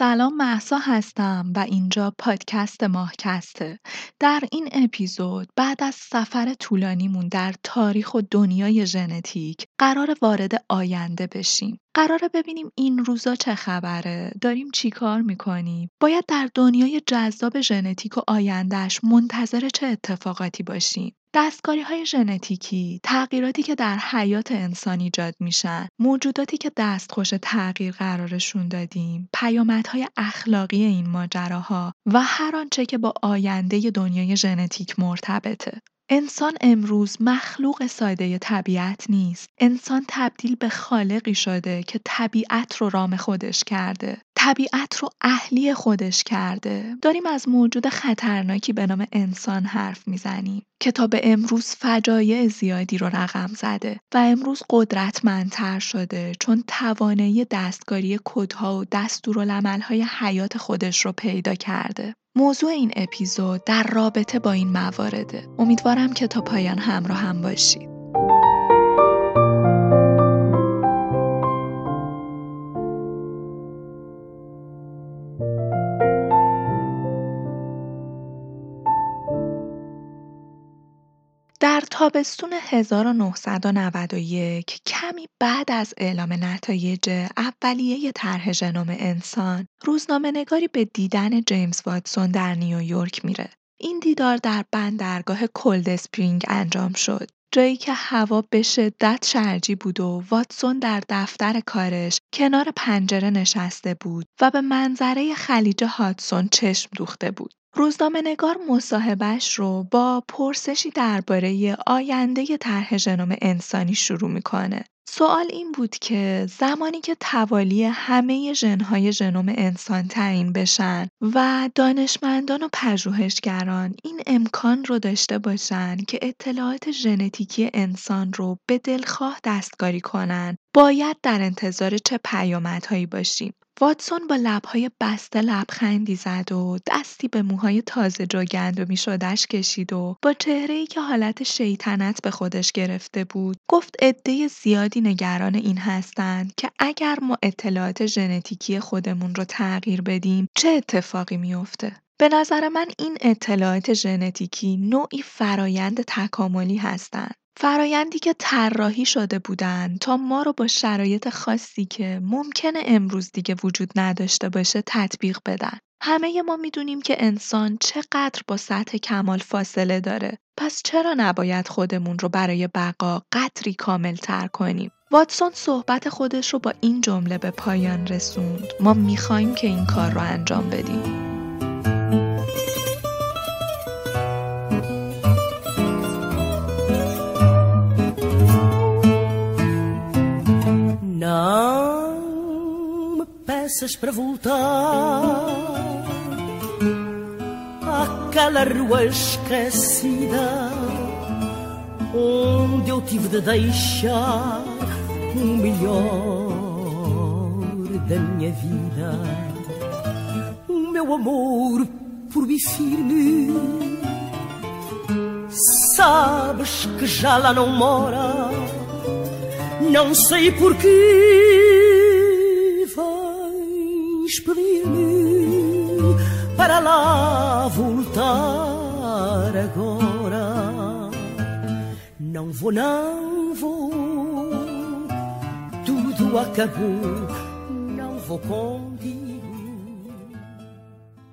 سلام محسا هستم و اینجا پادکست ماهکسته. در این اپیزود بعد از سفر طولانیمون در تاریخ و دنیای ژنتیک قرار وارد آینده بشیم. قراره ببینیم این روزا چه خبره؟ داریم چی کار می‌کنیم؟ باید در دنیای جذاب ژنتیک و آیندهش منتظر چه اتفاقاتی باشیم؟ دستکاری های ژنتیکی، تغییراتی که در حیات انسان ایجاد میشن، موجوداتی که دستخوش تغییر قرارشون دادیم، پیامدهای اخلاقی این ماجراها و هر آنچه که با آینده دنیای ژنتیک مرتبطه. انسان امروز مخلوق ساده طبیعت نیست. انسان تبدیل به خالقی شده که طبیعت رو رام خودش کرده. طبیعت رو اهلی خودش کرده. داریم از موجود خطرناکی به نام انسان حرف می‌زنیم که تا به امروز فجایع زیادی رو رقم زده و امروز قدرتمندتر شده چون توانایی دستکاری کدها و دستورالعملهای حیات خودش رو پیدا کرده. موضوع این اپیزود در رابطه با این موارده. امیدوارم که تا پایان همراه هم باشید. تابستون 1991 کمی بعد از اعلام نتایج اولیه طرح ژنوم انسان، روزنامه‌نگاری به دیدن جیمز واتسون در نیویورک میره. این دیدار در بندرگاه کولد اسپرینگ انجام شد. جایی که هوا به شدت شرجی بود و واتسون در دفتر کارش کنار پنجره نشسته بود و به منظره خلیج هادسون چشم دوخته بود. روزنامه‌نگار مصاحبهش رو با پرسشی درباره آینده طرح ژنوم انسانی شروع می‌کنه. سوال این بود که زمانی که توالی همه ژن‌های ژنوم انسان تعیین بشن و دانشمندان و پژوهشگران این امکان رو داشته باشن که اطلاعات ژنتیکی انسان رو به دلخواه دستکاری کنن باید در انتظار چه پیامدهایی باشیم واتسون با لبهای بسته لبخندی زد و دستی به موهای تازه جا گندمی شدش کشید و با ای که حالت شیطنت به خودش گرفته بود گفت عده زیادی نگران این هستند که اگر ما اطلاعات ژنتیکی خودمون رو تغییر بدیم چه اتفاقی میافته؟ به نظر من این اطلاعات ژنتیکی نوعی فرایند تکاملی هستند. فرایندی که طراحی شده بودن تا ما رو با شرایط خاصی که ممکنه امروز دیگه وجود نداشته باشه تطبیق بدن. همه ما می‌دونیم که انسان چقدر با سطح کمال فاصله داره. پس چرا نباید خودمون رو برای بقا قدری کامل تر کنیم؟ واتسون صحبت خودش رو با این جمله به پایان رسوند. ما می‌خوایم که این کار رو انجام بدیم. Peças para voltar. Àquela rua esquecida onde eu tive de deixar o melhor da minha vida, o meu amor por mim firme. Sabes que já lá não mora, não sei porquê pedir-me para lá voltar agora. Não vou, não vou, tudo acabou, não vou contigo.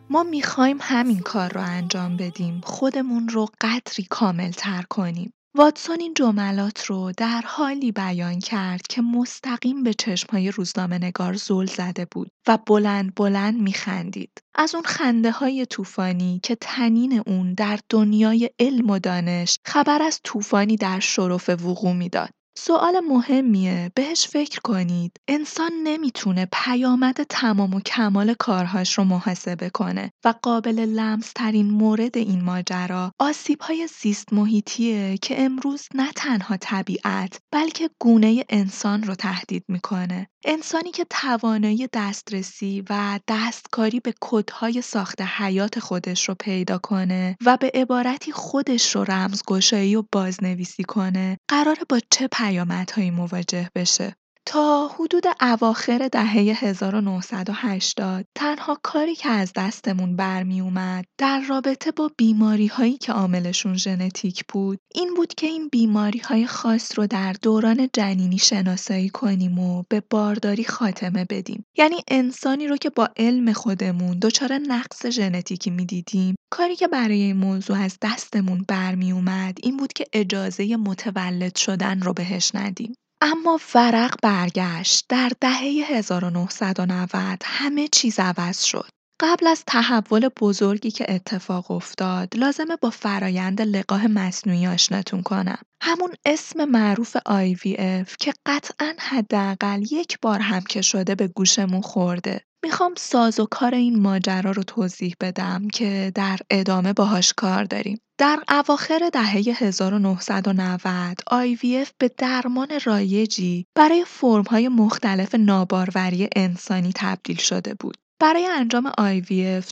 ما می‌خوایم همین کار رو انجام بدیم خودمون رو قدری کامل تر کنیم واتسون این جملات رو در حالی بیان کرد که مستقیم به چشمهای روزنامه نگار زل زده بود و بلند بلند میخندید. از اون خنده های طوفانی که تنین اون در دنیای علم و دانش خبر از طوفانی در شرف وقوع می‌داد. سوال مهمیه. بهش فکر کنید. انسان نمی‌تونه پیامد تمام و کمال کارهاش رو محاسبه کنه و قابل لمس ترین مورد این ماجرا آسیب های زیست محیطیه که امروز نه تنها طبیعت بلکه گونه انسان رو تهدید می‌کنه. انسانی که توانایی دسترسی و دستکاری به کدهای ساخت حیات خودش رو پیدا کنه و به عبارتی خودش رو رمزگشایی و بازنویسی کنه قراره با چه پیامدهایی مواجه بشه. تا حدود اواخر دهه 1980 تنها کاری که از دستمون برمی اومد در رابطه با بیماری هایی که عاملشون ژنتیک بود این بود که این بیماری های خاص رو در دوران جنینی شناسایی کنیم و به بارداری خاتمه بدیم. یعنی انسانی رو که با علم خودمون دچار نقص ژنتیکی می‌دیدیم. کاری که برای این موضوع از دستمون برمی اومد این بود که اجازه متولد شدن رو بهش ندیم. اما ورق برگشت. در دهه 1990 همه چیز عوض شد. قبل از تحول بزرگی که اتفاق افتاد، لازمه با فرایند لقاح مصنوعی آشناتون کنم. همون اسم معروف IVF که قطعا حداقل یک بار هم که شده به گوشمون خورده. می‌خوام ساز و کار این ماجرا رو توضیح بدم که در ادامه باهاش کار داریم. در اواخر دهه 1990 IVF به درمان رایجی برای فرم‌های مختلف ناباروری انسانی تبدیل شده بود. برای انجام IVF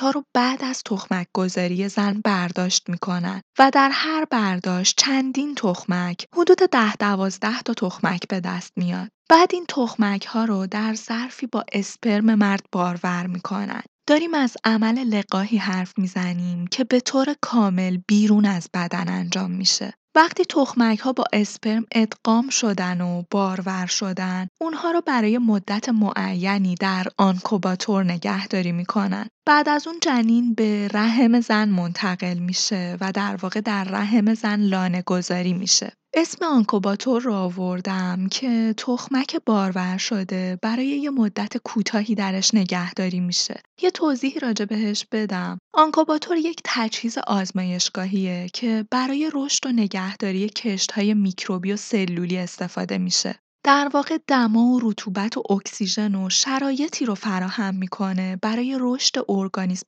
ها رو بعد از تخمک گذاری زن برداشت می‌کنن و در هر برداشت چندین تخمک حدود ده دوازده تا تخمک به دست میاد. بعد این تخمک ها رو در ظرفی با اسپرم مرد بارور می‌کنن. داریم از عمل لقاحی حرف می‌زنیم که به طور کامل بیرون از بدن انجام میشه. وقتی تخمک ها با اسپرم ادغام شدن و بارور شدن، اونها رو برای مدت معینی در آنکوباتور نگهداری می‌کنن. بعد از اون جنین به رحم زن منتقل میشه و در واقع در رحم زن لانه گذاری میشه. اسم آنکوباتور رو آوردم که تخمک بارور شده برای یه مدت کوتاهی درش نگهداری میشه. یه توضیحی راجع بهش بدم. آنکوباتور یک تجهیز آزمایشگاهیه که برای رشد و نگهداری کشت‌های میکروبی و سلولی استفاده میشه. در واقع دما و رطوبت و اکسیژن و شرایطی رو فراهم می‌کنه برای رشد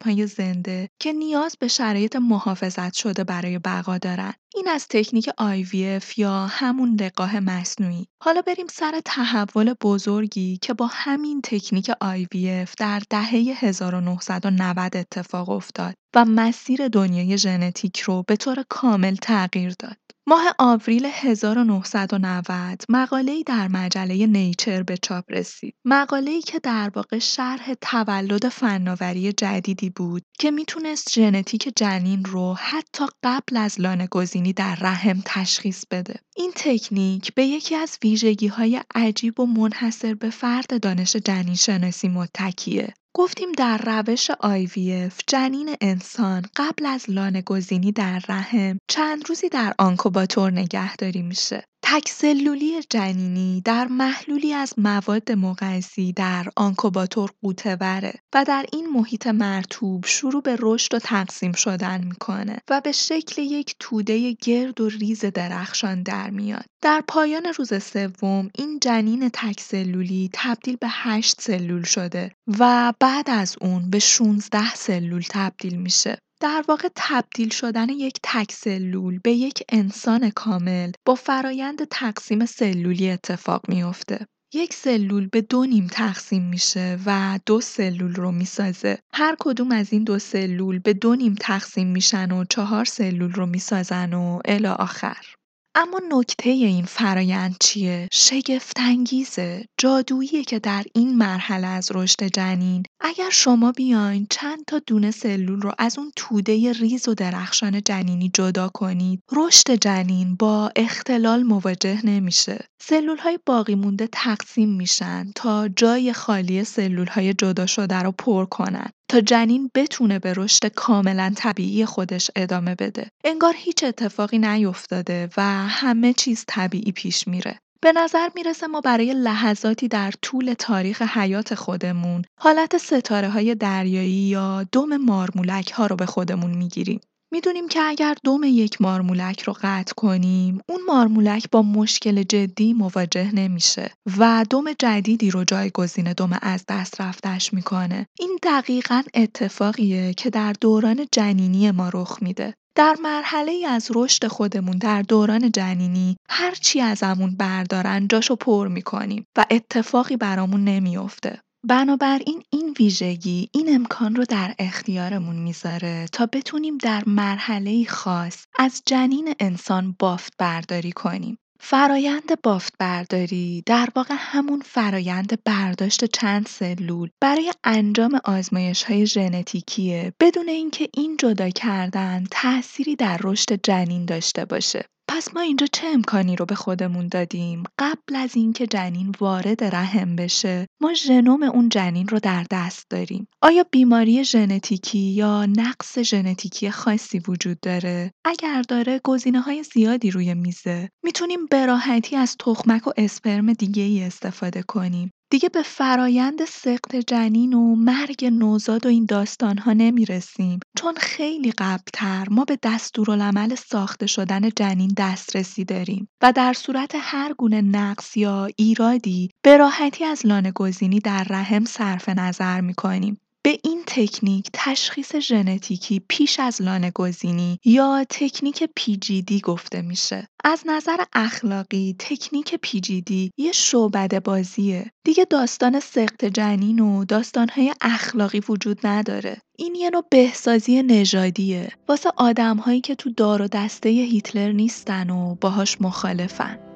های زنده که نیاز به شرایط محافظت شده برای بقا دارن. این از تکنیک IVF یا همون لقاح مصنوعی. حالا بریم سر تحول بزرگی که با همین تکنیک IVF در دهه 1990 اتفاق افتاد و مسیر دنیای ژنتیک رو به طور کامل تغییر داد. ماه آوریل 1990 مقاله‌ای در مجله نیچر به چاپ رسید. مقاله‌ای که در واقع شرح تولد فناوری جدیدی بود که می‌تونست ژنتیک جنین رو حتی قبل از گزینی در رحم تشخیص بده. این تکنیک به یکی از ویژگی‌های عجیب و منحصر به فرد دانش جنین شناسی متکیه. گفتیم در روش IVF جنین انسان قبل از گزینی در رحم چند روزی در آنکوباتور نگهداری میشه. تکسلولی جنینی در محلولی از مواد مغذی در آنکوباتور قوطه‌وره و در این محیط مرطوب شروع به رشد و تقسیم شدن می‌کنه و به شکل یک توده گرد و ریز درخشان در میاد. در پایان روز سوم این جنین تکسلولی تبدیل به 8 سلول شده و بعد از اون به 16 سلول تبدیل میشه. در واقع تبدیل شدن یک تک سلول به یک انسان کامل با فرایند تقسیم سلولی اتفاق میافته. یک سلول به دو نیم تقسیم میشه و دو سلول رو می‌سازه. هر کدوم از این دو سلول به دو نیم تقسیم میشن و چهار سلول رو می‌سازن و الی آخر. اما نکته این فرایند چیه؟ شگفتانگیزه. جادوییه که در این مرحله از رشد جنین اگر شما بیاین چند تا دونه سلول رو از اون توده ریز و درخشان جنینی جدا کنید، رشد جنین با اختلال مواجه نمیشه. سلول های باقی مونده تقسیم میشن تا جای خالی سلول های جدا شده رو پر کنن. تا جنین بتونه به رشد کاملا طبیعی خودش ادامه بده. انگار هیچ اتفاقی نیفتاده و همه چیز طبیعی پیش میره. به نظر می‌رسه ما برای لحظاتی در طول تاریخ حیات خودمون حالت ستاره های دریایی یا دم مارمولک ها رو به خودمون می‌گیریم. می‌دونیم که اگر دم یک مارمولک رو قطع کنیم اون مارمولک با مشکل جدی مواجه نمیشه و دم جدیدی رو جایگزین دم از دست رفتش می‌کنه. این دقیقا اتفاقیه که در دوران جنینی ما رخ میده. در مرحله ای از رشد خودمون در دوران جنینی هر چی ازمون بردارن جاشو پر می‌کنیم و اتفاقی برامون نمیافته. بنابراین این ویژگی این امکان رو در اختیارمون می‌ذاره تا بتونیم در مرحله خاص از جنین انسان بافت برداری کنیم فرایند بافت‌برداری در واقع همون فرایند برداشت چند سلول برای انجام آزمایش‌های ژنتیکیه بدون اینکه این جدا کردن تأثیری در رشد جنین داشته باشه. پس ما اینجا چه امکانی رو به خودمون دادیم؟ قبل از اینکه جنین وارد رحم بشه، ما ژنوم اون جنین رو در دست داریم. آیا بیماری ژنتیکی یا نقص ژنتیکی خاصی وجود داره؟ اگر داره های زیادی روی میزه. می‌تونیم به راحتی از تخمک و اسپرم دیگه ای استفاده کنیم. دیگه به فرایند سقط جنین و مرگ نوزاد و این داستانها نمی‌رسیم. چون خیلی قبلتر ما به دستورالعمل ساخته شدن جنین دسترسی داریم و در صورت هر گونه نقص یا ایرادی به راحتی از لانه گزینی در رحم صرف نظر می‌کنیم. به این تکنیک تشخیص ژنتیکی پیش از گزینی یا تکنیک PGD گفته میشه. از نظر اخلاقی تکنیک PGD یه شعبده بازیه. دیگه داستان سقط جنین و داستانهای اخلاقی وجود نداره. این یه نوع بهسازی نژادیه واسه آدمهایی که تو دار و دسته هیتلر نیستن و باهاش مخالفن.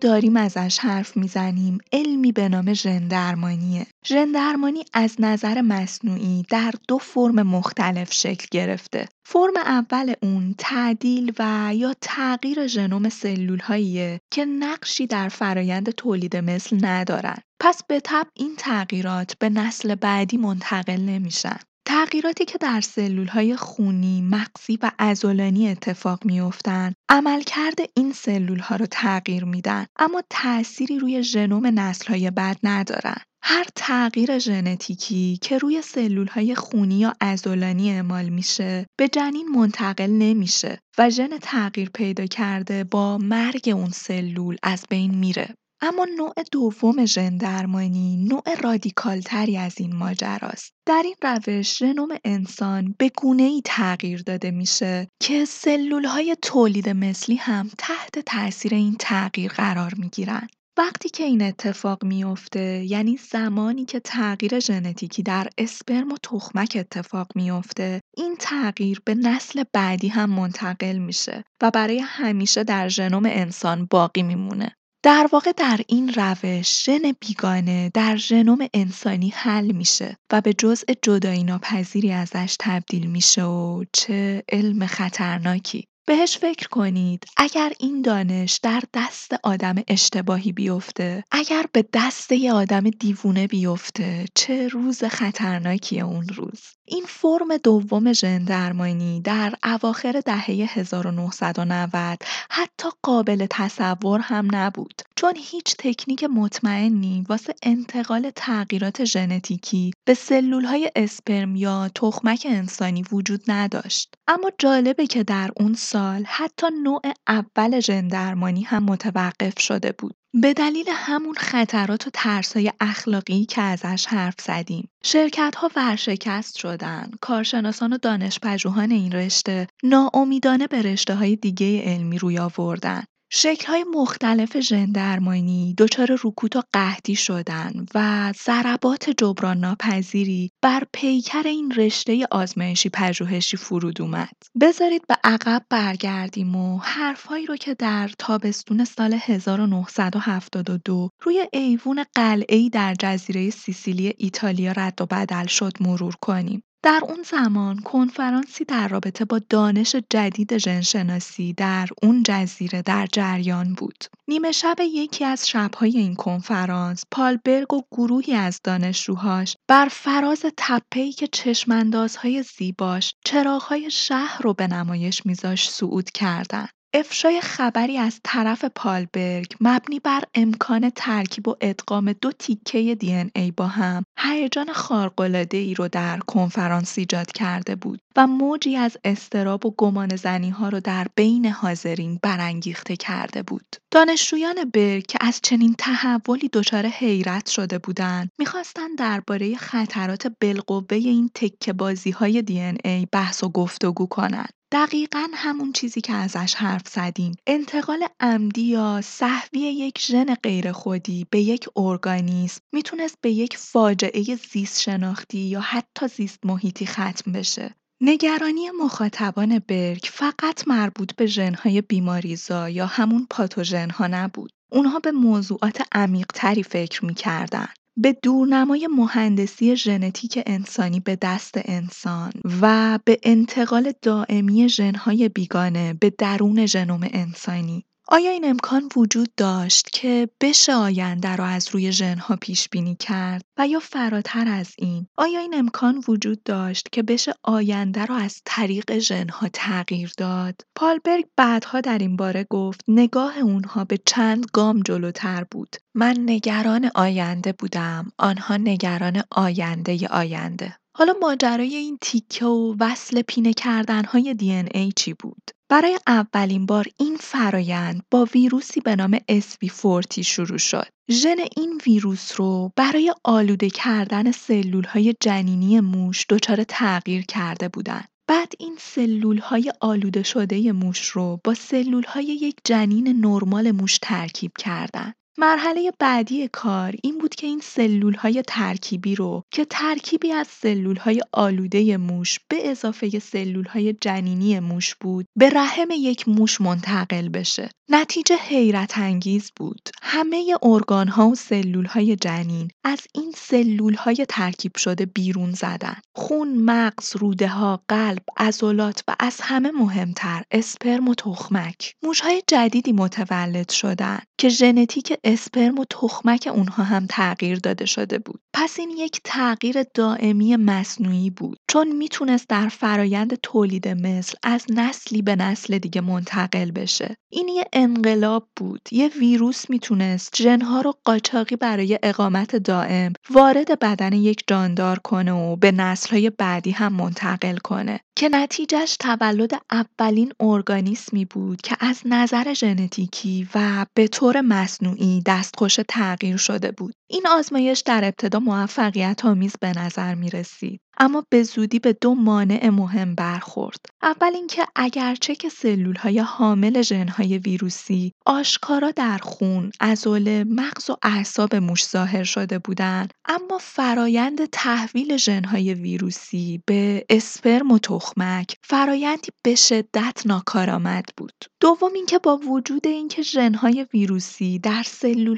داریم ازش حرف می‌زنیم علمی به نام ژندرمانیه. ژندرمانی از نظر مصنوعی در دو فرم مختلف شکل گرفته. فرم اول اون تعدیل و یا تغییر ژنوم سلولهاییه که نقشی در فرایند تولید مثل ندارن. پس به طب این تغییرات به نسل بعدی منتقل نمیشن. تغییراتی که در سلولهای خونی، مغزی و عضلانی اتفاق میافتند، عملکرد این سلولها رو تغییر میدن اما تأثیری روی ژنوم نسلهای بعد ندارن. هر تغییر ژنتیکی که روی سلولهای خونی یا عضلانی اعمال میشه به جنین منتقل نمیشه و ژن تغییر پیدا کرده با مرگ اون سلول از بین میره. اما نوع دوم ژندرمانی نوع تری از این ماجراست. در این روش ژنوم انسان به ای تغییر داده میشه که های تولید مثلی هم تحت تاثیر این تغییر قرار می‌گیرن. وقتی که این اتفاق میفته یعنی زمانی که تغییر ژنتیکی در اسپرم و تخمک اتفاق میفته این تغییر به نسل بعدی هم منتقل میشه و برای همیشه در ژنوم انسان باقی میمونه در واقع در این روش ژن بیگانه در ژنوم انسانی حل میشه و به جزء جدایی ناپذیری ازش تبدیل میشه و چه علم خطرناکی. بهش فکر کنید اگر این دانش در دست آدم اشتباهی بیفته اگر به دست یه آدم دیوونه بیفته چه روز خطرناکیه اون روز. این فرم دوم ژندرمانی در اواخر دهه 1990 حتی قابل تصور هم نبود چون هیچ تکنیک مطمئنی واسه انتقال تغییرات ژنتیکی به سلولهای اسپرم یا تخمک انسانی وجود نداشت. اما جالبه که در اون سال حتی نوع اول ژندرمانی هم متوقف شده بود. به دلیل همون خطرات و ترسای اخلاقی که ازش حرف زدیم. شرکت ها ورشکست شدن کارشناسان و دانشپژوهان این رشته ناامیدانه به رشته های دیگه علمی روی آوردن. های مختلف ژندرمانی دچار رکود و قحطی شدن و ضربات جبران ناپذیری بر پیکر این رشته آزمایشی پژوهشی فرود اومد. بذارید به عقب برگردیم و حرفهایی رو که در تابستون سال 1972 روی ایوون قلعه‌ای در جزیره سیسیلی ایتالیا رد و بدل شد مرور کنیم. در اون زمان کنفرانسی در رابطه با دانش جدید ژنشناسی در اون جزیره در جریان بود. نیمه شب یکی از شبهای این کنفرانس پالبرگ و گروهی از دانشجوهاش بر فراز تپه‌ای که چشماندازهای زیباش چراغهای شهر رو به نمایش میذاش صعود کردند. افشای خبری از طرف پالبرگ مبنی بر امکان ترکیب و ادغام دو تیکه دی ای با هم هیجان ای رو در کنفرانس ایجاد کرده بود و موجی از استراب و گمان زنی ها رو در بین حاضرین برانگیخته کرده بود. دانشجویان برگ که از چنین تحولی دچار حیرت شده بودند، می‌خواستند درباره خطرات بالقوه این تکه بازی های دی ای بحث و گفتگو کنند. دقیقا همون چیزی که ازش حرف زدیم انتقال عمدی یا صحوی یک ژن غیرخودی به یک ارگانیسم می‌تونست به یک فاجعه زیست شناختی یا حتی زیست محیطی ختم بشه. نگرانی مخاطبان برگ فقط مربوط به ژنهای بیماریزا یا همون پاتوژنها نبود. اونها به موضوعات عمیقتری فکر می‌کردن. به دورنمای مهندسی ژنتیک انسانی به دست انسان و به انتقال دائمی ژن‌های بیگانه به درون ژنوم انسانی. آیا این امکان وجود داشت که بشه آینده را از روی ژنها پیش بینی کرد؟ و یا فراتر از این آیا این امکان وجود داشت که بشه آینده را از طریق ژنها تغییر داد؟ پالبرگ بعدها در این باره گفت نگاه اونها به چند گام جلوتر بود. من نگران آینده بودم آنها نگران آینده آینده. حالا ماجرای این تیکه و وصل پینه کردنهای دی ای چی بود؟ برای اولین بار این فرایند با ویروسی به نام SV40 شروع شد. ژن این ویروس رو برای آلوده کردن های جنینی موش دچار تغییر کرده بودند. بعد این سلول های آلوده شده موش رو با سلول های یک جنین نرمال موش ترکیب کردند. مرحله بعدی کار این بود که این های ترکیبی رو که ترکیبی از های آلوده موش به اضافه های جنینی موش بود به رحم یک موش منتقل بشه. نتیجه حیرت انگیز بود. همه ها و های جنین از این های ترکیب شده بیرون زدن. خون، مغز، روده ها، قلب، عضلات و از همه مهمتر اسپرم و تخمک. های جدیدی متولد شدن که ژنتیک اسپرم و تخمک اونها هم تغییر داده شده بود. پس این یک تغییر دائمی مصنوعی بود چون می‌تونست در فرایند تولید مثل از نسلی به نسل دیگه منتقل بشه. این یه انقلاب بود. یه ویروس می‌تونست ژنها رو قاچاقی برای اقامت دائم وارد بدن یک جاندار کنه و به نسلهای بعدی هم منتقل کنه که نتیجهش تولد اولین ارگانیسمی بود که از نظر ژنتیکی و به طور مصنوعی دستخوش تغییر شده بود. این آزمایش در ابتدا موفقیت آمیز به نظر می رسید. اما به زودی به دو مانع مهم برخورد. اول اینکه اگرچه که های حامل ژنهای ویروسی آشکارا در خون، عضله، مغز و اعصاب موش ظاهر شده بودند، اما فرایند تحویل ژنهای ویروسی به اسپرم و تخمک فرایندی به شدت ناکارآمد بود. دوم اینکه با وجود اینکه ژنهای ویروسی در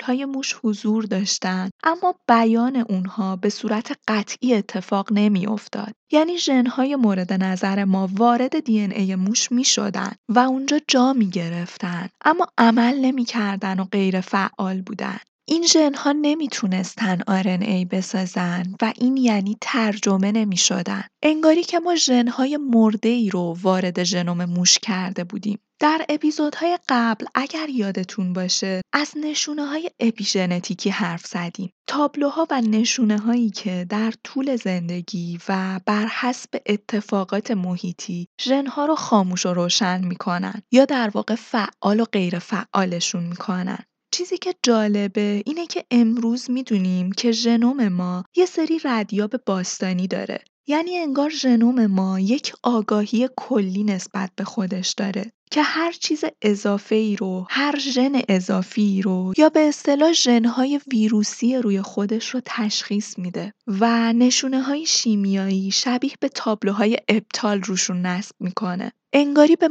های موش حضور داشتند، اما بیان اونها به صورت قطعی اتفاق نمی افتاد. یعنی ژنهای مورد نظر ما وارد دی ای موش می شدن و اونجا جا می گرفتن اما عمل نمی کردن و غیر فعال بودن. این ژنها نمی‌تونستن RNA بسازن و این یعنی ترجمه نمی شدن. انگاری که ما ژنهای مرده ای رو وارد ژنوم موش کرده بودیم. در اپیزودهای قبل اگر یادتون باشه از نشونه های اپیژنتیکی حرف زدیم. تابلوها و نشونه هایی که در طول زندگی و بر حسب اتفاقات محیطی ژنها رو خاموش و روشن می‌کنن یا در واقع فعال و غیر فعالشون می‌کنن. چیزی که جالبه اینه که امروز می‌دونیم که ژنوم ما یه سری ردیاب باستانی داره. یعنی انگار ژنوم ما یک آگاهی کلی نسبت به خودش داره که هر چیز اضافه ای رو هر ژن اضافی رو یا به اصطلاح ژنهای ویروسی روی خودش رو تشخیص میده و نشونه های شیمیایی شبیه به تابلوهای ابطال روشون نصب می‌کنه انگاری به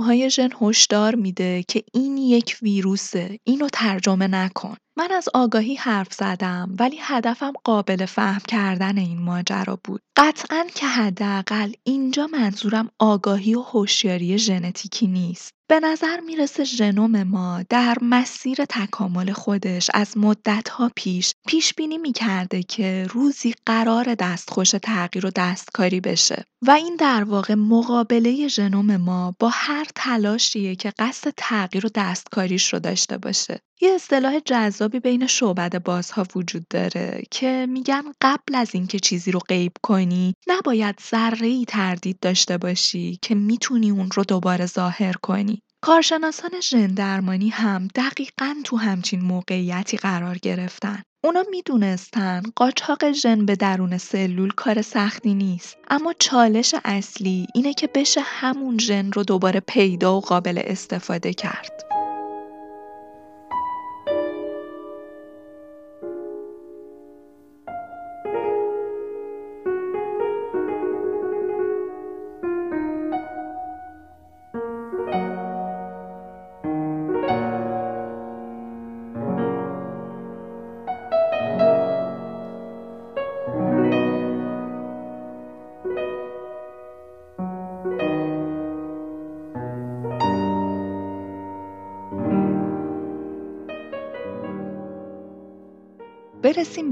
های ژن هشدار میده که این یک ویروسه. اینو ترجمه نکن. من از آگاهی حرف زدم ولی هدفم قابل فهم کردن این ماجرا بود. قطعا که حداقل اینجا منظورم آگاهی و هوشیاری ژنتیکی نیست. به نظر می‌رسه ژنوم ما در مسیر تکامل خودش از مدتها پیش پیش بینی می‌کرده که روزی قرار دستخوش تغییر و دستکاری بشه و این در واقع مقابله ژنوم ما با هر تلاشیه که قصد تغییر و دستکاریش رو داشته باشه. یه اصطلاح جذابی بین شعبد بازها وجود داره که میگن قبل از اینکه چیزی رو غیب کنی نباید ذره تردید داشته باشی که می‌تونی اون رو دوباره ظاهر کنی کارشناسان ژن درمانی هم دقیقا تو همچین موقعیتی قرار گرفتن. اونا می‌دونستن قاچاق ژن به درون سلول کار سختی نیست اما چالش اصلی اینه که بشه همون ژن رو دوباره پیدا و قابل استفاده کرد.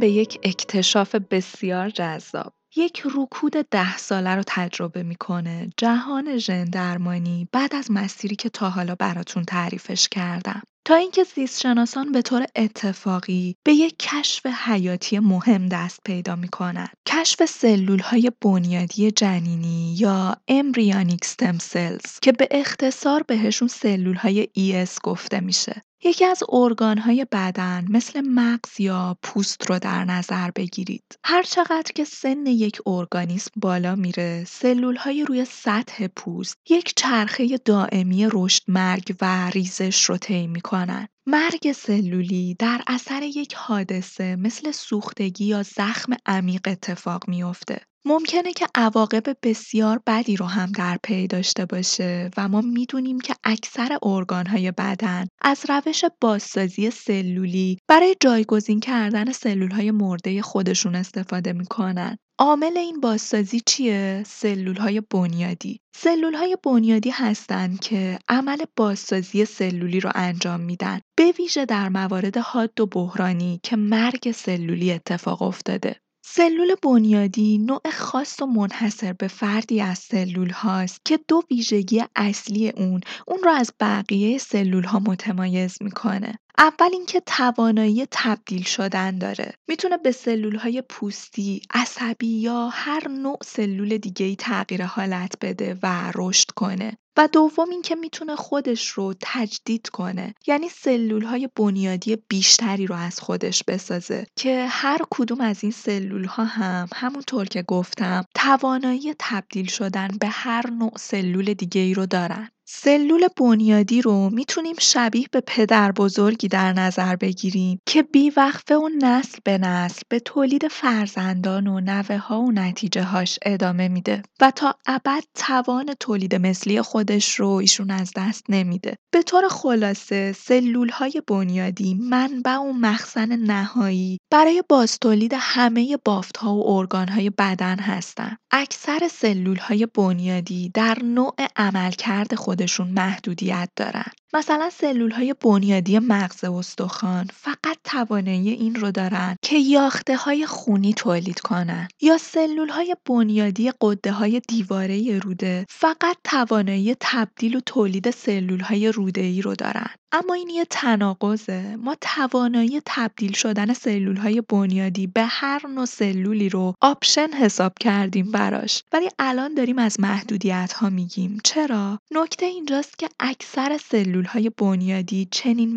به یک اکتشاف بسیار جذاب. یک رکود ده ساله رو تجربه می‌کنه جهان ژن درمانی بعد از مسیری که تا حالا براتون تعریفش کردم. تا اینکه زیستشناسان به طور اتفاقی به یک کشف حیاتی مهم دست پیدا می‌کنن. کشف سلول های بنیادی جنینی یا امبریانیک ستم سلز که به اختصار بهشون سلول های ES گفته میشه. یکی از ارگانهای بدن مثل مغز یا پوست رو در نظر بگیرید. هر چقدر که سن یک ارگانیسم بالا میره، سلول های روی سطح پوست یک چرخه دائمی رشد مرگ و ریزش رو طی می‌کنن. مرگ سلولی در اثر یک حادثه مثل سوختگی یا زخم عمیق اتفاق میافته. ممکنه که عواقب بسیار بدی رو هم در پی داشته باشه و ما می‌دونیم که اکثر ارگانهای بدن از روش بازسازی سلولی برای جایگزین کردن سلولهای مرده خودشون استفاده می‌کنن. عامل این بازسازی چیه؟ سلولهای بنیادی. سلولهای بنیادی هستند که عمل بازسازی سلولی رو انجام میدن. به ویژه در موارد حاد و بحرانی که مرگ سلولی اتفاق افتاده. سلول بنیادی نوع خاص و منحصر به فردی از سلول هاست که دو ویژگی اصلی اون اون رو از بقیه سلول ها متمایز می‌کنه. اول اینکه توانایی تبدیل شدن داره. می‌تونه به سلول های پوستی، عصبی یا هر نوع سلول دیگه ای تغییر حالت بده و رشد کنه. و دوم اینکه می‌تونه خودش رو تجدید کنه یعنی سلول های بنیادی بیشتری رو از خودش بسازه که هر کدوم از این سلول ها هم همونطور که گفتم توانایی تبدیل شدن به هر نوع سلول دیگه ای رو دارن سلول بنیادی رو می‌تونیم شبیه به پدر بزرگی در نظر بگیریم که بیوقفه و نسل به نسل به تولید فرزندان و نوه ها و نتیجه هاش ادامه میده و تا ابد توان تولید مثلی خودش رو ایشون از دست نمیده. به طور خلاصه سلول های بنیادی منبع و مخزن نهایی برای بازتولید همه بافت ها و ارگان های بدن هستند. اکثر سلول های بنیادی در نوع عملکرد خود خودشون محدودیت دارن. مثلا سلول های بنیادی مغز استخوان فقط توانایی این رو دارن که یاخته های خونی تولید کنن یا سلول های بنیادی غده های دیواره روده فقط توانایی تبدیل و تولید سلول های روده ای رو دارن. اما این یه تناقضه. ما توانایی تبدیل شدن سلول های بنیادی به هر نوع سلولی رو option حساب کردیم براش. ولی الان داریم از محدودیت ها میگیم. چرا؟ نکته اینجاست که اکثر سلول های بنیادی چنین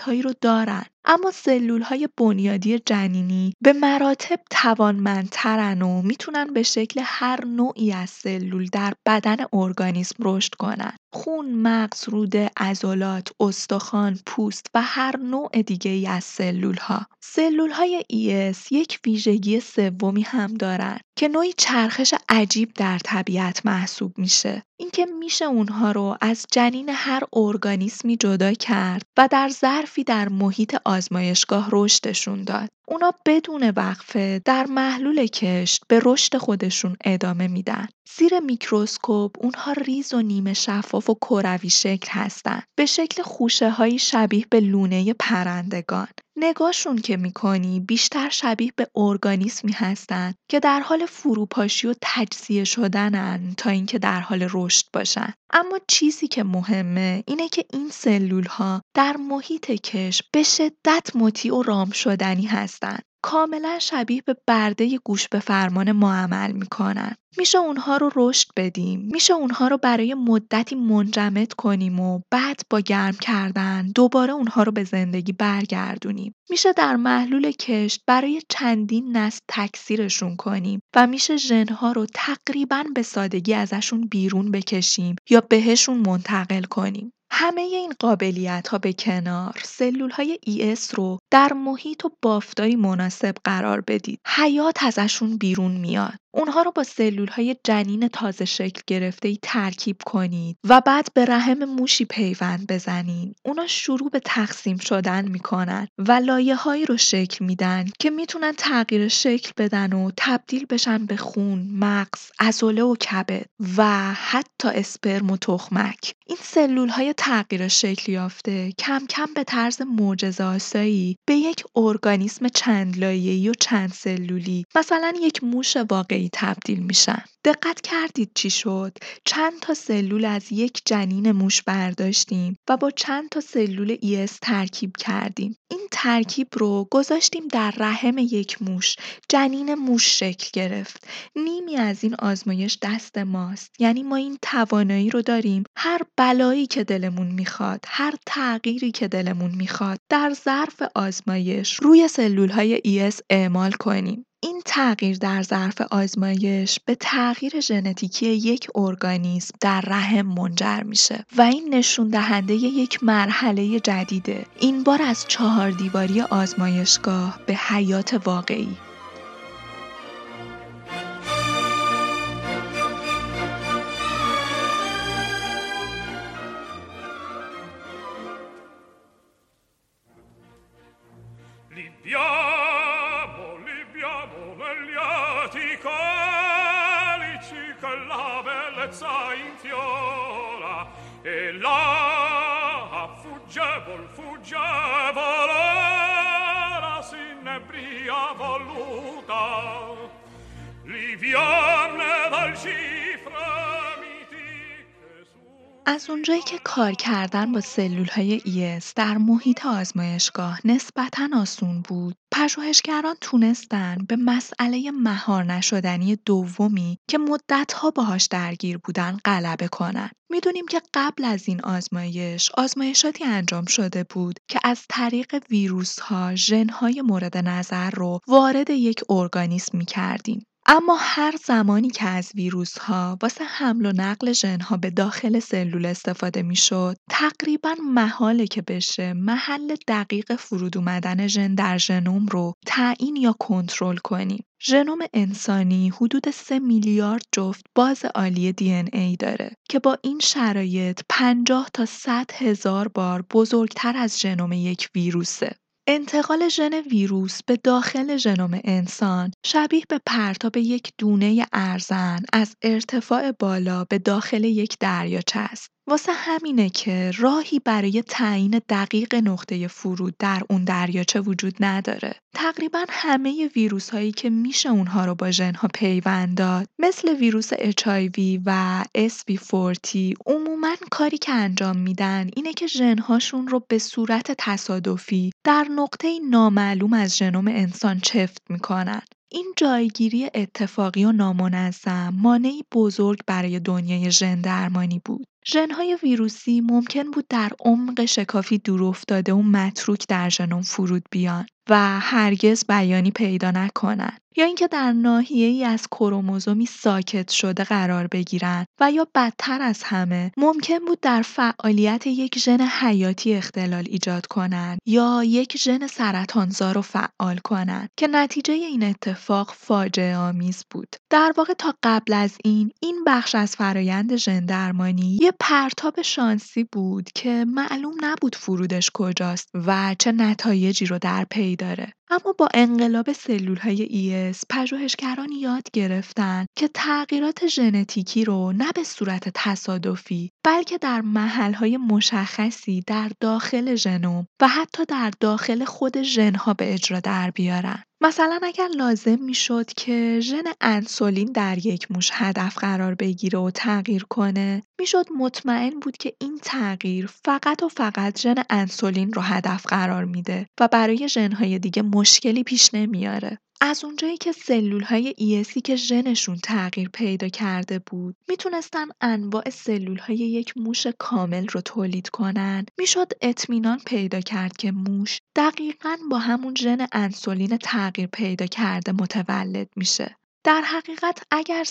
هایی رو دارن. اما سلول های بنیادی جنینی به مراتب توانمندترن و می‌تونن به شکل هر نوعی از سلول در بدن ارگانیسم رشد کنن. خون، مغز، روده، عضلات، استخوان، پوست و هر نوع دیگه ای از سلول ها. سلول های ES یک ویژگی سومی هم دارن که نوعی چرخش عجیب در طبیعت محسوب میشه. اینکه میشه اونها رو از جنین هر ارگانیسمی جدا کرد و در ظرفی در محیط آزمایشگاه رشدشون داد. اونا بدون وقفه در محلول کشت به رشد خودشون ادامه میدن. زیر میکروسکوپ اونها ریز و نیمه شفاف و کروی شکل هستن. به شکل خوشه های شبیه به لونه پرندگان. نگاهشون که می‌کنی بیشتر شبیه به ارگانیسمی هستن که در حال فروپاشی و تجزیه شدنن تا اینکه در حال رشد باشن. اما چیزی که مهمه اینه که این سلول ها در محیط کش به شدت مطیع و رام شدنی هستند. کاملا شبیه به برده گوش به فرمان ما عمل می‌کنن. میشه اونها رو رشد بدیم. میشه اونها رو برای مدتی منجمد کنیم و بعد با گرم کردن دوباره اونها رو به زندگی برگردونیم. میشه در محلول کشت برای چندین نسل تکثیرشون کنیم و میشه ژنها رو تقریبا به سادگی ازشون بیرون بکشیم یا بهشون منتقل کنیم. همه این قابلیت ها به کنار سلول های ES رو در محیط و بافتایی مناسب قرار بدید. حیات ازشون بیرون میاد. اونها رو با سلول های جنین تازه شکل گرفته ای ترکیب کنید و بعد به رحم موشی پیوند بزنید. اونا شروع به تقسیم شدن می‌کنن و لایه هایی رو شکل میدن که می‌تونن تغییر شکل بدن و تبدیل بشن به خون، مغز، عضله و کبد و حتی اسپرم و تخمک. این سلول های تغییر شکل یافته کم کم به طرز معجزه آسایی به یک ارگانیسم چند لایه‌ای و چند سلولی مثلا یک موش واقعی تبدیل میشن. دقت کردید چی شد؟ چند تا سلول از یک جنین موش برداشتیم و با چند تا سلول ES ترکیب کردیم. این ترکیب رو گذاشتیم در رحم یک موش. جنین موش شکل گرفت. نیمی از این آزمایش دست ماست. یعنی ما این توانایی رو داریم هر بلایی که دلمون می‌خواد، هر تغییری که دلمون می‌خواد در ظرف آزمایش روی سلول های ES اعمال کنیم. این تغییر در ظرف آزمایش به ژنتیکی یک ارگانیسم در رحم منجر میشه و این نشون دهنده یک مرحله جدیده. این بار از چهار دیواری آزمایشگاه به حیات واقعی. از اونجایی که کار کردن با سلول های ES در محیط آزمایشگاه نسبتا آسون بود، پژوهشگران تونستن به مسئله مهار نشدنی دومی که مدتها باهاش درگیر بودن غلبه کنن. می‌دونیم که قبل از این آزمایش آزمایشاتی انجام شده بود که از طریق ویروس ها های مورد نظر رو وارد یک ارگانیسم می کردیم. اما هر زمانی که از ها واسه حمل و نقل ژن‌ها به داخل سلول استفاده می‌شد، تقریبا محاله که بشه محل دقیق فرود اومدن ژن در ژنوم رو تعیین یا کنترل کنیم. ژنوم انسانی حدود 3 میلیارد جفت باز عالی دی ای داره که با این شرایط 50 تا 100 هزار بار بزرگتر از ژنوم یک ویروسه. انتقال ژن ویروس به داخل ژنوم انسان شبیه به پرتاب یک دونه ارزن از ارتفاع بالا به داخل یک دریاچه است. واسه همینه که راهی برای تعیین دقیق نقطه فرود در اون دریاچه وجود نداره. تقریبا همه ویروس هایی که میشه اونها رو با ژنها پیوند داد مثل ویروس HIV و SV40 عموما کاری که انجام میدن اینه که ژنهاشون رو به صورت تصادفی در نقطه نامعلوم از ژنوم انسان چفت می‌کنن. این جایگیری اتفاقی و نامنظم مانعی بزرگ برای دنیای ژن درمانی بود. ژنهای ویروسی ممکن بود در عمق شکافی دورافتاده و متروک در ژنوم فرود بیان و هرگز بیانی پیدا نکنند. یا اینکه در ای از کروموزومی ساکت شده قرار بگیرن و یا بدتر از همه ممکن بود در فعالیت یک ژن حیاتی اختلال ایجاد کنند یا یک ژن سرطانزا رو فعال کنند که نتیجه این اتفاق فاجعه آمیز بود. در واقع تا قبل از این این بخش از فرایند ژن درمانی یه پرتاب شانسی بود که معلوم نبود فرودش کجاست و چه نتایجی رو در پی داره. اما با انقلاب های ES پژوهشگران یاد گرفتن که تغییرات ژنتیکی رو نه به صورت تصادفی بلکه در های مشخصی در داخل ژنوم و حتی در داخل خود ژنها به اجرا در بیارن. مثلا اگر لازم می‌شد که ژن انسولین در یک موش هدف قرار بگیره و تغییر کنه می‌شد مطمئن بود که این تغییر فقط و فقط ژن انسولین رو هدف قرار میده و برای ژنهای دیگه مشکلی پیش نمیاره. از اونجایی که سلول های ES ی که ژنشون تغییر پیدا کرده بود می‌تونستن انواع سلول های یک موش کامل رو تولید کنن. می‌شد اطمینان پیدا کرد که موش دقیقا با همون ژن انسولین تغییر پیدا کرده متولد میشه. در حقیقت اگر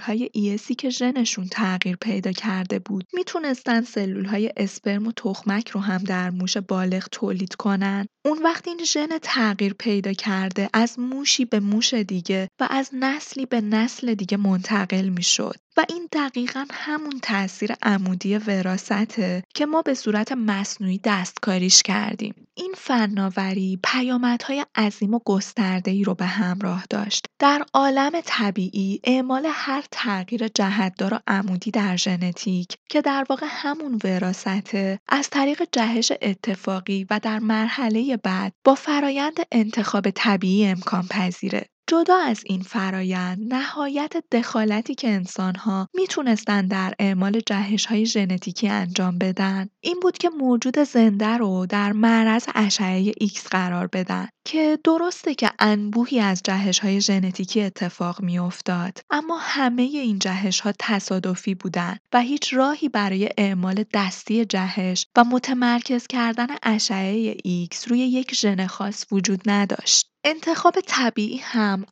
های ES ی که ژنشون تغییر پیدا کرده بود می‌تونستن های اسپرم و تخمک رو هم در موش بالغ تولید کنن اون وقت این ژن تغییر پیدا کرده از موشی به موش دیگه و از نسلی به نسل دیگه منتقل می‌شد. و این دقیقا همون تاثیر عمودی وراثته که ما به صورت مصنوعی دستکاریش کردیم. این فناوری پیامدهای عظیم و گسترده ای رو به همراه داشت. در عالم طبیعی اعمال هر تغییر جهتدار و عمودی در ژنتیک که در واقع همون وراثته از طریق جهش اتفاقی و در مرحله بعد با فرایند انتخاب طبیعی امکان پذیره جدا از این فرایند نهایت دخالتی که انسانها می‌تونستن در اعمال جهش های ژنتیکی انجام بدن این بود که موجود زنده رو در معرض اشعه ایکس قرار بدن که درسته که انبوهی از جهش های ژنتیکی اتفاق می‌افتاد اما همه این جهش ها تصادفی بودن و هیچ راهی برای اعمال دستی جهش و متمرکز کردن اشعه ایکس روی یک ژن خاص وجود نداشت. انتخاب طبیعی هم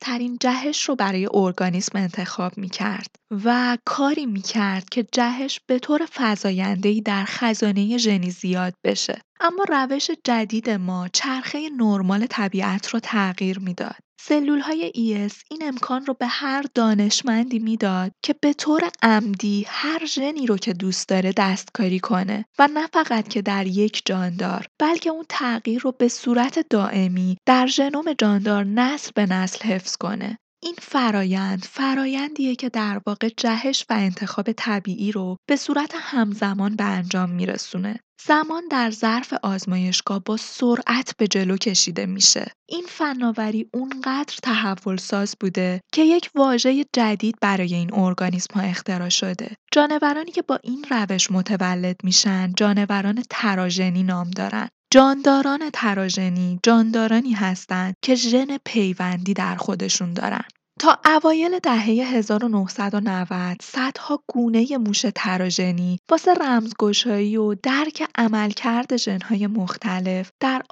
ترین جهش رو برای ارگانیسم انتخاب می کرد و کاری می کرد که جهش به طور فزاینده‌ای در خزانه ژنی زیاد بشه. اما روش جدید ما چرخه نرمال طبیعت رو تغییر می‌داد. سلول های ES این امکان رو به هر دانشمندی می‌داد که به طور عمدی هر ژنی رو که دوست داره دستکاری کنه و نه فقط که در یک جاندار بلکه اون تغییر رو به صورت دائمی در ژنوم جاندار نسل به نسل حفظ کنه. این فرایند فرایندیه که در واقع جهش و انتخاب طبیعی رو به صورت همزمان به انجام میرسونه. زمان در ظرف آزمایشگاه با سرعت به جلو کشیده میشه. این فناوری اونقدر تحول ساز بوده که یک واژه جدید برای این ارگانیسم ها اختراع شده. جانورانی که با این روش متولد میشن جانوران تراژنی نام دارن. جانداران تراژنی جاندارانی هستند که ژن پیوندی در خودشون دارن. تا اوایل دهه 1990 صدها گونه موش تراژنی واسه رمزگشایی و درک عملکرد ژنهای مختلف در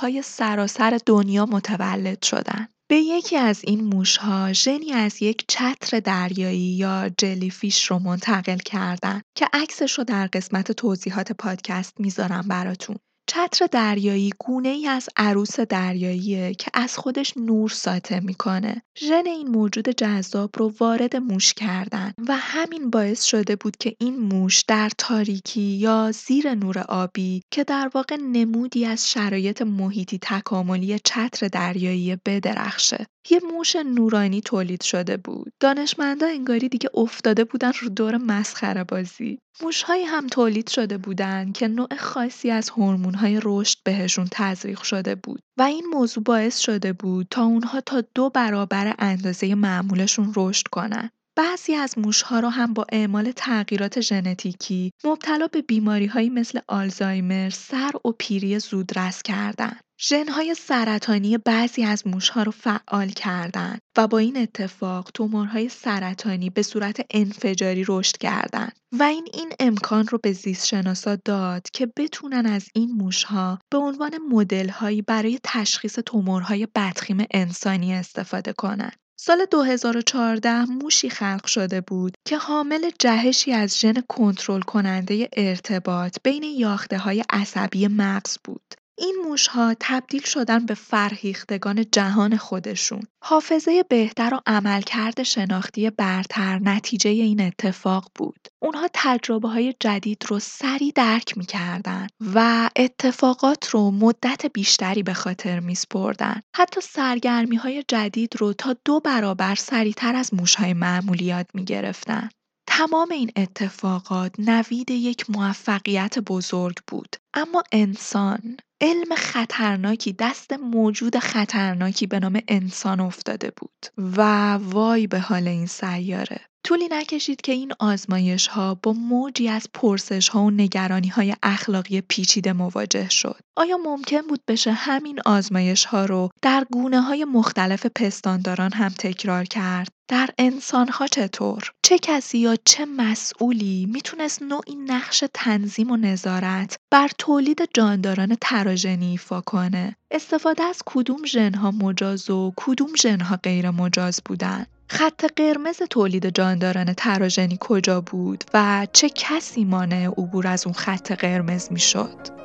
های سراسر دنیا متولد شدند. به یکی از این موشها ژنی از یک چتر دریایی یا جلیفیش رو منتقل کردن که عکسش رو در قسمت توضیحات پادکست می‌ذارم براتون. چتر دریایی ای از عروس دریاییه که از خودش نور ساطع می‌کنه. ژن این موجود جذاب رو وارد موش کردن و همین باعث شده بود که این موش در تاریکی یا زیر نور آبی که در واقع نمودی از شرایط محیطی تکاملی چتر دریایی بدرخشه. یه موش نورانی تولید شده بود. دانشمندا انگاری دیگه افتاده بودن رو دور مسخره بازی. موشهایی هم تولید شده بودن که نوع خاصی از های رشد بهشون تزریق شده بود و این موضوع باعث شده بود تا اونها تا دو برابر اندازه معمولشون رشد کنن. بعضی از موشها رو هم با اعمال تغییرات ژنتیکی مبتلا به بیماری‌هایی مثل آلزایمر، سر و پیری زودرس کردند. ژن‌های سرطانی بعضی از موش‌ها رو فعال کردند و با این اتفاق تومورهای سرطانی به صورت انفجاری رشد کردند و این این امکان رو به زیستشناسا داد که بتونن از این موش‌ها به عنوان مدل‌هایی برای تشخیص تومورهای بدخیم انسانی استفاده کنند. سال 2014 موشی خلق شده بود که حامل جهشی از ژن کنترل کننده ارتباط بین های عصبی مغز بود. این موشها تبدیل شدن به فرهیختگان جهان خودشون. حافظه بهتر و عملکرد شناختی برتر نتیجه این اتفاق بود. اونها تجربه های جدید رو سریع درک می‌کردن و اتفاقات رو مدت بیشتری به خاطر میسپردن. حتی سرگرمی های جدید رو تا دو برابر سریعتر از موشهای معمولی یاد می‌گرفتن. تمام این اتفاقات نوید یک موفقیت بزرگ بود اما انسان علم خطرناکی دست موجود خطرناکی به نام انسان افتاده بود و وای به حال این سیاره طولی نکشید که این آزمایش ها با موجی از پرسش ها و نگرانی های اخلاقی پیچیده مواجه شد. آیا ممکن بود بشه همین آزمایش ها رو در گونه های مختلف پستانداران هم تکرار کرد؟ در انسان ها چطور؟ چه کسی یا چه مسئولی می‌تونست نوعی نقش تنظیم و نظارت بر تولید جانداران تراژنی ایفا کنه؟ استفاده از کدوم ژنها مجاز و کدوم ژنها غیر مجاز بودن؟ خط قرمز تولید جانداران تراژنی کجا بود و چه کسی مانع عبور از اون خط قرمز می‌شد؟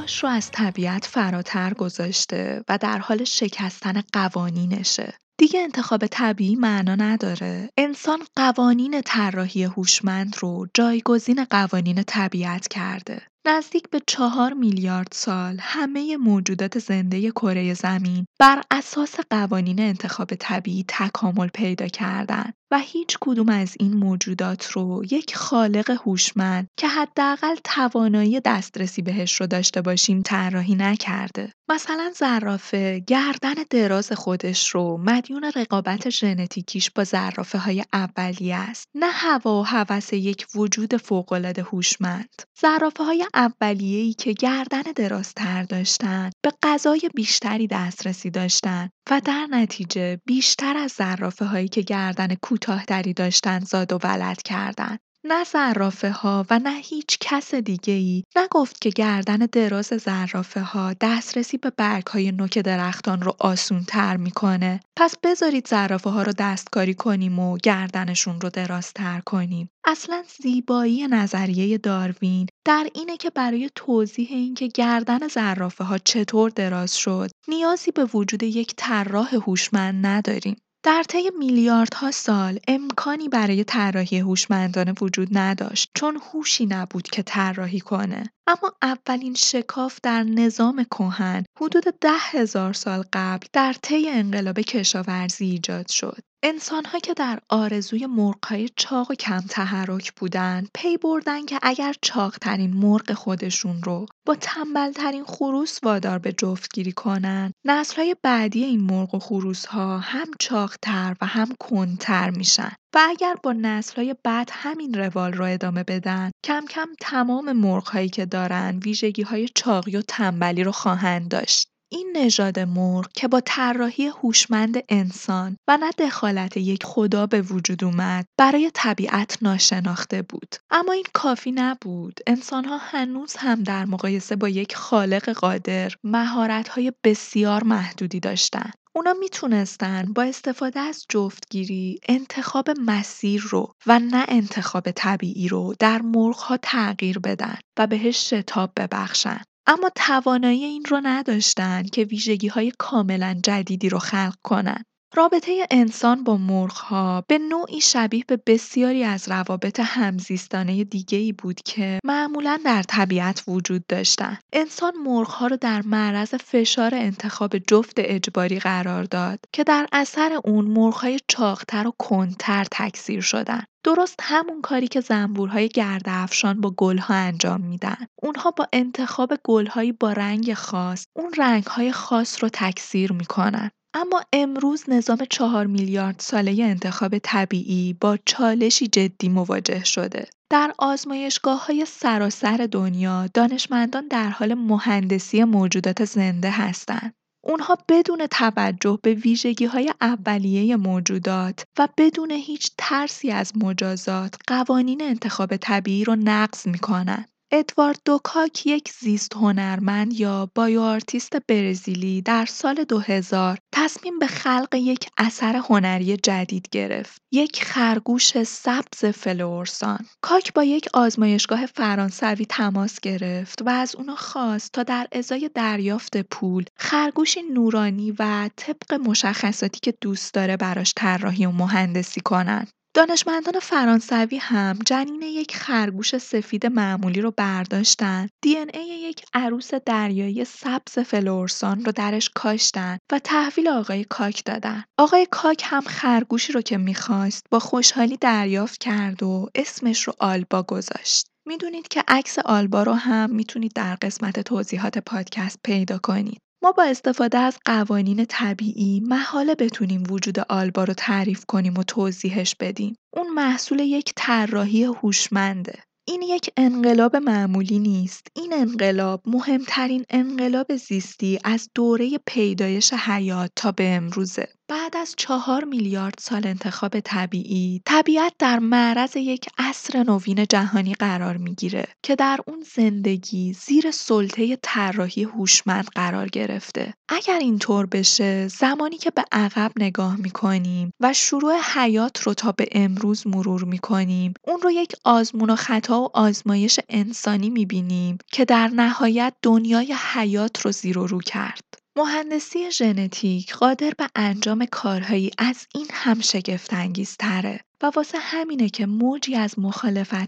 پاش رو از طبیعت فراتر گذاشته و در حال شکستن قوانینشه. دیگه انتخاب طبیعی معنا نداره. انسان قوانین طراحی هوشمند رو جایگزین قوانین طبیعت کرده. نزدیک به چهار میلیارد سال همه موجودات زنده کره زمین بر اساس قوانین انتخاب طبیعی تکامل پیدا کردند و هیچ کدوم از این موجودات رو یک خالق هوشمند که حداقل توانایی دسترسی بهش رو داشته باشیم طراحی نکرده. مثلا زرافه گردن دراز خودش رو مدیون رقابت ژنتیکیش با زرافه های اولیه است نه هوا و هوس یک وجود فوقالعاده هوشمند زرافه های اولیه‌ای که گردن درازتر داشتن به غذای بیشتری دسترسی داشتن و در نتیجه بیشتر از زرافه هایی که گردن کوتاهتری داشتن زاد و ولد کردند. نه زرافه ها و نه هیچ کس دیگه ای نگفت که گردن دراز زرافه ها دسترسی به برگ های نوک درختان رو آسون تر می‌کنه. پس بذارید زرافه ها رو دستکاری کنیم و گردنشون رو درازتر کنیم. اصلا زیبایی نظریه داروین در اینه که برای توضیح اینکه گردن زرافه ها چطور دراز شد نیازی به وجود یک طراح هوشمند نداریم. در طی میلیاردها سال امکانی برای طراحی هوشمندانه وجود نداشت چون هوشی نبود که طراحی کنه. اما اولین شکاف در نظام کهن حدود ده هزار سال قبل در طی انقلاب کشاورزی ایجاد شد. انسانها که در آرزوی مرغ‌های چاق و کم تحرک بودند، پی بردن که اگر چاقترین مرغ خودشون رو با تنبلترین خروس وادار به جفتگیری کنن، نسل‌های بعدی این مرغ و خروس‌ها هم چاقتر و هم کندتر میشن. و اگر با نسل‌های بعد همین روال رو ادامه بدن، کم کم تمام مرغ‌هایی که دارن ویژگی‌های چاقی و تنبلی رو خواهند داشت. این نژاد مرغ که با طراحی هوشمند انسان و نه دخالت یک خدا به وجود اومد برای طبیعت ناشناخته بود. اما این کافی نبود. انسانها هنوز هم در مقایسه با یک خالق قادر مهارت‌های بسیار محدودی داشتند اونا می‌تونستن با استفاده از جفتگیری انتخاب مسیر رو و نه انتخاب طبیعی رو در مرغها تغییر بدن و بهش شتاب ببخشن. اما توانایی این رو نداشتن که ویژگی های کاملا جدیدی رو خلق کنن. رابطه انسان با مرغ‌ها به نوعی شبیه به بسیاری از روابط همزیستانه دیگه‌ای بود که معمولا در طبیعت وجود داشتند. انسان مرغ‌ها را در معرض فشار انتخاب جفت اجباری قرار داد که در اثر اون مرغ‌های چاقتر و کندتر تکثیر شدند. درست همون کاری که زنبورهای افشان با گلها انجام میدن. اونها با انتخاب گلهایی با رنگ خاص، اون رنگهای خاص رو تکثیر می‌کنن. اما امروز نظام چهار میلیارد ساله انتخاب طبیعی با چالشی جدی مواجه شده. در آزمایشگاه های سراسر دنیا دانشمندان در حال مهندسی موجودات زنده هستند. اونها بدون توجه به ویژگی های اولیه موجودات و بدون هیچ ترسی از مجازات قوانین انتخاب طبیعی رو نقض می‌کنن. ادواردو کاک یک زیست هنرمند یا bioartist برزیلی در سال 2000 تصمیم به خلق یک اثر هنری جدید گرفت. یک خرگوش سبز فلورسان. کاک با یک آزمایشگاه فرانسوی تماس گرفت و از اونا خواست تا در ازای دریافت پول خرگوشی نورانی و طبق مشخصاتی که دوست داره براش طراحی و مهندسی کنن. دانشمندان فرانسوی هم جنین یک خرگوش سفید معمولی رو برداشتن، دی ای یک عروس دریایی سبز فلورسان رو درش کاشتن و تحویل آقای کاک دادن. آقای کاک هم خرگوشی رو که می‌خواست با خوشحالی دریافت کرد و اسمش رو آلبا گذاشت. می‌دونید که عکس آلبا رو هم می‌تونید در قسمت توضیحات پادکست پیدا کنید. ما با استفاده از قوانین طبیعی محاله بتونیم وجود آلبا رو تعریف کنیم و توضیحش بدیم. اون محصول یک طراحی هوشمنده. این یک انقلاب معمولی نیست. این انقلاب مهمترین انقلاب زیستی از دوره پیدایش حیات تا به امروزه. بعد از چهار میلیارد سال انتخاب طبیعی، طبیعت در معرض یک عصر نوین جهانی قرار می‌گیره که در اون زندگی زیر سلطه طراحی هوشمند قرار گرفته. اگر اینطور بشه، زمانی که به عقب نگاه می‌کنیم و شروع حیات رو تا به امروز مرور می‌کنیم، اون رو یک آزمون و خطا و آزمایش انسانی می‌بینیم که در نهایت دنیای حیات رو زیر و رو کرد. مهندسی ژنتیک قادر به انجام کارهایی از این هم شگفت‌انگیزتره و واسه همینه که موجی از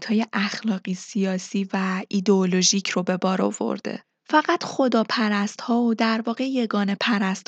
های اخلاقی، سیاسی و ایدئولوژیک رو به بار آورده. فقط ها و در واقع یگانه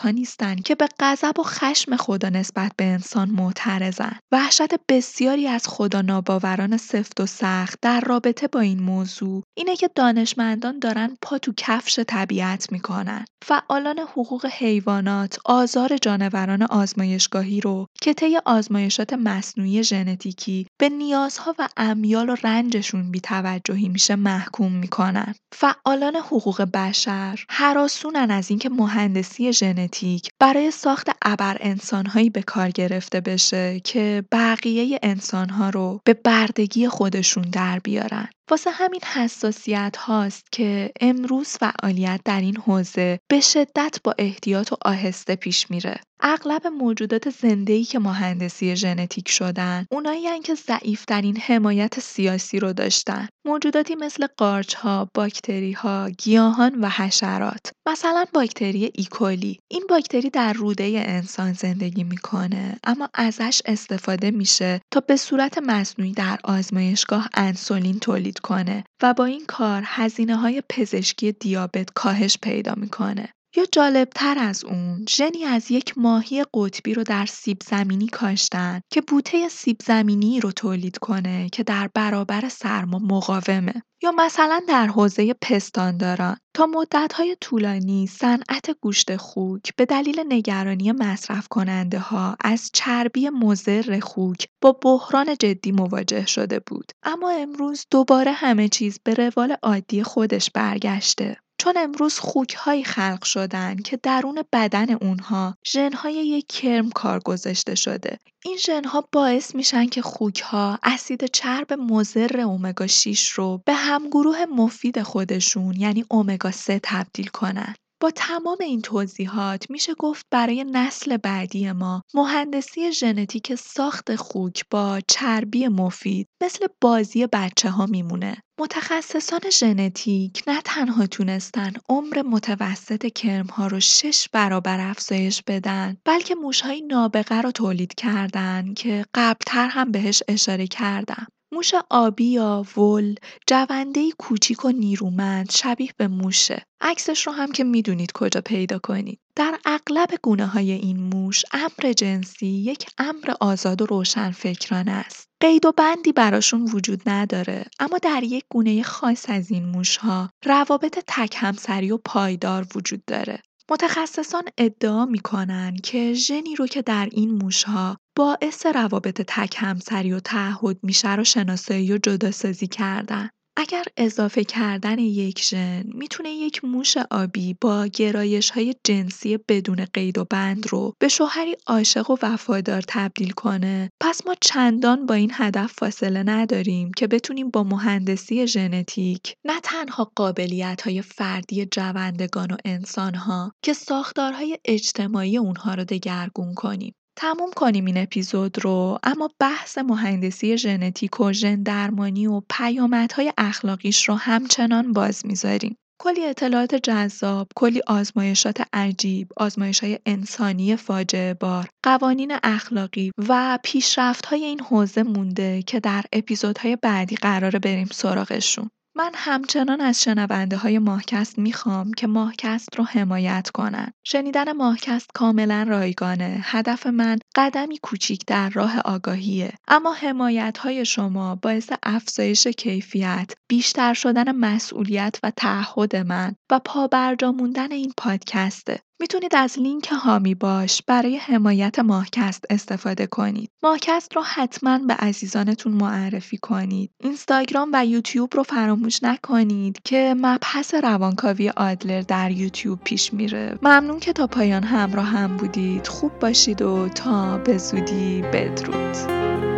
ها نیستند که به غضب و خشم خدا نسبت به انسان معترضن. وحشت بسیاری از خدا ناباوران سفت و سخت در رابطه با این موضوع اینه که دانشمندان دارن پا تو کفش طبیعت می‌کنن. فعالان حقوق حیوانات آزار جانوران آزمایشگاهی رو که طی آزمایشات مصنوعی ژنتیکی به نیازها و امیال و رنجشون بیتوجهی میشه محکوم می‌کنن. فعالان حقوق بشر هراسونن از اینکه مهندسی ژنتیک برای ساخت ابر انسانهایی به کار گرفته بشه که بقیه انسانها رو به بردگی خودشون در بیارن. واسه همین حساسیت هاست که امروز فعالیت در این حوزه به شدت با احتیاط و آهسته پیش میره. اغلب موجودات زنده‌ای که مهندسی ژنتیک شدن، اونایی که ضعیفترین حمایت سیاسی رو داشتن. موجوداتی مثل قارچها، باکتریها، گیاهان و حشرات. مثلا باکتری ایکولی. این باکتری در روده انسان زندگی می‌کنه اما ازش استفاده میشه تا به صورت مصنوعی در آزمایشگاه انسولین تولید کنه و با این کار هزینه پزشکی دیابت کاهش پیدا می‌کنه. یا جالبتر از اون ژنی از یک ماهی قطبی رو در سیب زمینی کاشتن که بوته سیب زمینی رو تولید کنه که در برابر سرما مقاومه. یا مثلا در حوزه پستانداران تا مدت‌های طولانی صنعت گوشت خوک به دلیل نگرانی مصرف کننده ها از چربی مضر خوک با بحران جدی مواجه شده بود. اما امروز دوباره همه چیز به روال عادی خودش برگشته. چون امروز خوکهایی خلق شدن که درون بدن اونها ژنهای یک کرم کار گذاشته شده. این ژنها باعث میشن که خوکها اسید چرب مضر اومگا 6 رو به همگروه مفید خودشون یعنی اومگا 3 تبدیل کنن. با تمام این توضیحات میشه گفت برای نسل بعدی ما مهندسی ژنتیک ساخت خوک با چربی مفید مثل بازی بچه ها میمونه. متخصصان ژنتیک نه تنها تونستن عمر متوسط کرمها رو شش برابر افزایش بدن بلکه موشهای نابغه رو تولید کردن که قبلتر هم بهش اشاره کردم. موش آبی یا ول جوندهی کوچیک و نیرومند شبیه به موشه. عکسش رو هم که می‌دونید کجا پیدا کنید. در اغلب گونه های این موش امر جنسی یک امر آزاد و روشن فکرانه است. قید و بندی براشون وجود نداره اما در یک گونه خاص از این موشها روابط تک همسری و پایدار وجود داره. متخصصان ادعا می‌کنن که ژنی رو که در این موشها باعث روابط تک همسری و تعهد میشه رو شناسایی و جداسازی کردن. اگر اضافه کردن یک ژن می‌تونه یک موش آبی با گرایش های جنسی بدون قید و بند رو به شوهری عاشق و وفادار تبدیل کنه پس ما چندان با این هدف فاصله نداریم که بتونیم با مهندسی ژنتیک نه تنها قابلیت های فردی جوندگان و انسان ها که ساختارهای اجتماعی اونها رو دگرگون کنیم. تموم کنیم این اپیزود رو اما بحث مهندسی ژنتیک و ژن درمانی و پیامدهای اخلاقیش رو همچنان باز می‌ذاریم. کلی اطلاعات جذاب، کلی آزمایشات عجیب، های انسانی فاجعه بار، قوانین اخلاقی و های این حوزه مونده که در اپیزودهای بعدی قراره بریم سراغشون. من همچنان از شنونده های ماهکست می‌خوام که ماهکست رو حمایت کنن. شنیدن ماهکست کاملا رایگانه. هدف من قدمی کوچیک در راه آگاهیه. اما حمایت های شما باعث افزایش کیفیت، بیشتر شدن مسئولیت و تعهد من و پابرجا موندن این پادکسته. می‌تونید از لینک هامی باش برای حمایت ماهکست استفاده کنید. ماهکست رو حتما به عزیزانتون معرفی کنید. اینستاگرام و یوتیوب رو فراموش نکنید که مبحث روانکاوی آدلر در یوتیوب پیش میره. ممنون که تا پایان همراه هم بودید. خوب باشید و تا به زودی بدرود.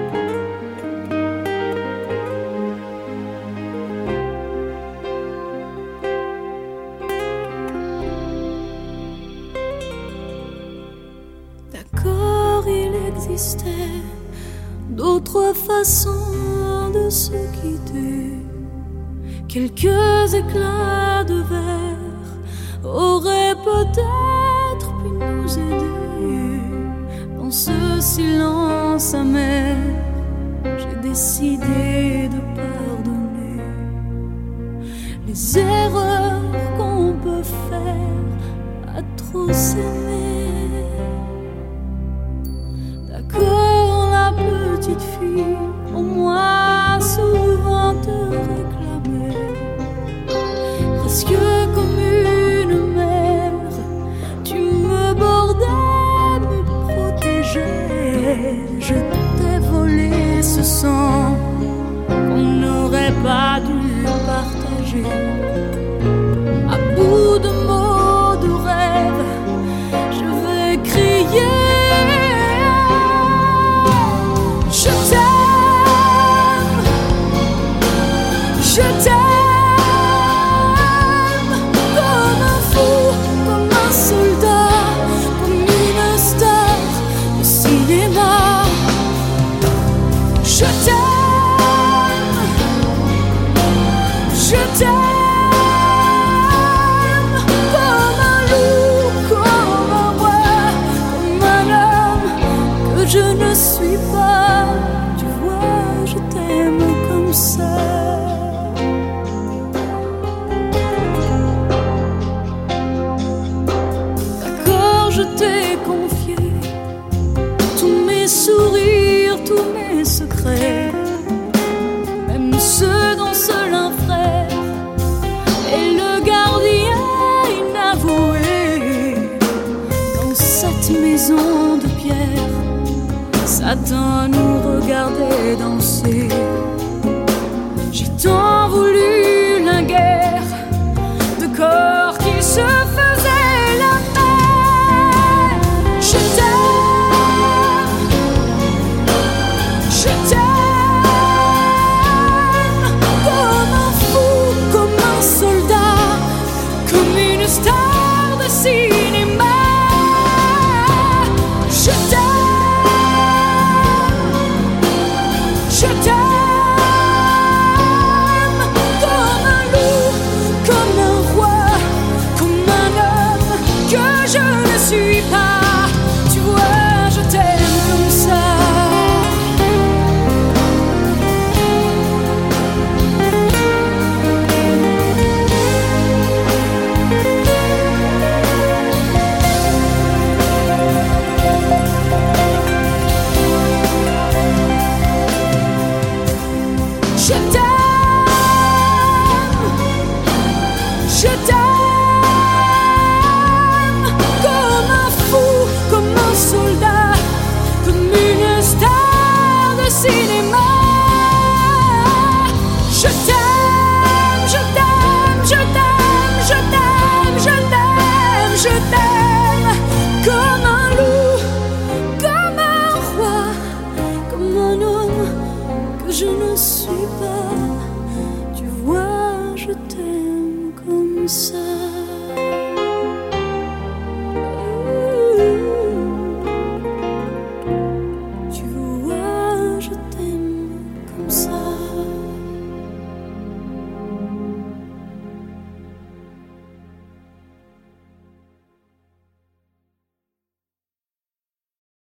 D'autres façons de se quitter. Quelques éclats de verre auraient peut-être pu nous aider. Dans ce silence amer, j'ai décidé de pardonner les erreurs qu'on peut faire à trop s'aimer. Au moins souvent te réclamer. Presque comme une mère, tu me bordais, me protégeais. Je t'ai volé ce sang qu'on n'aurait pas dû partager.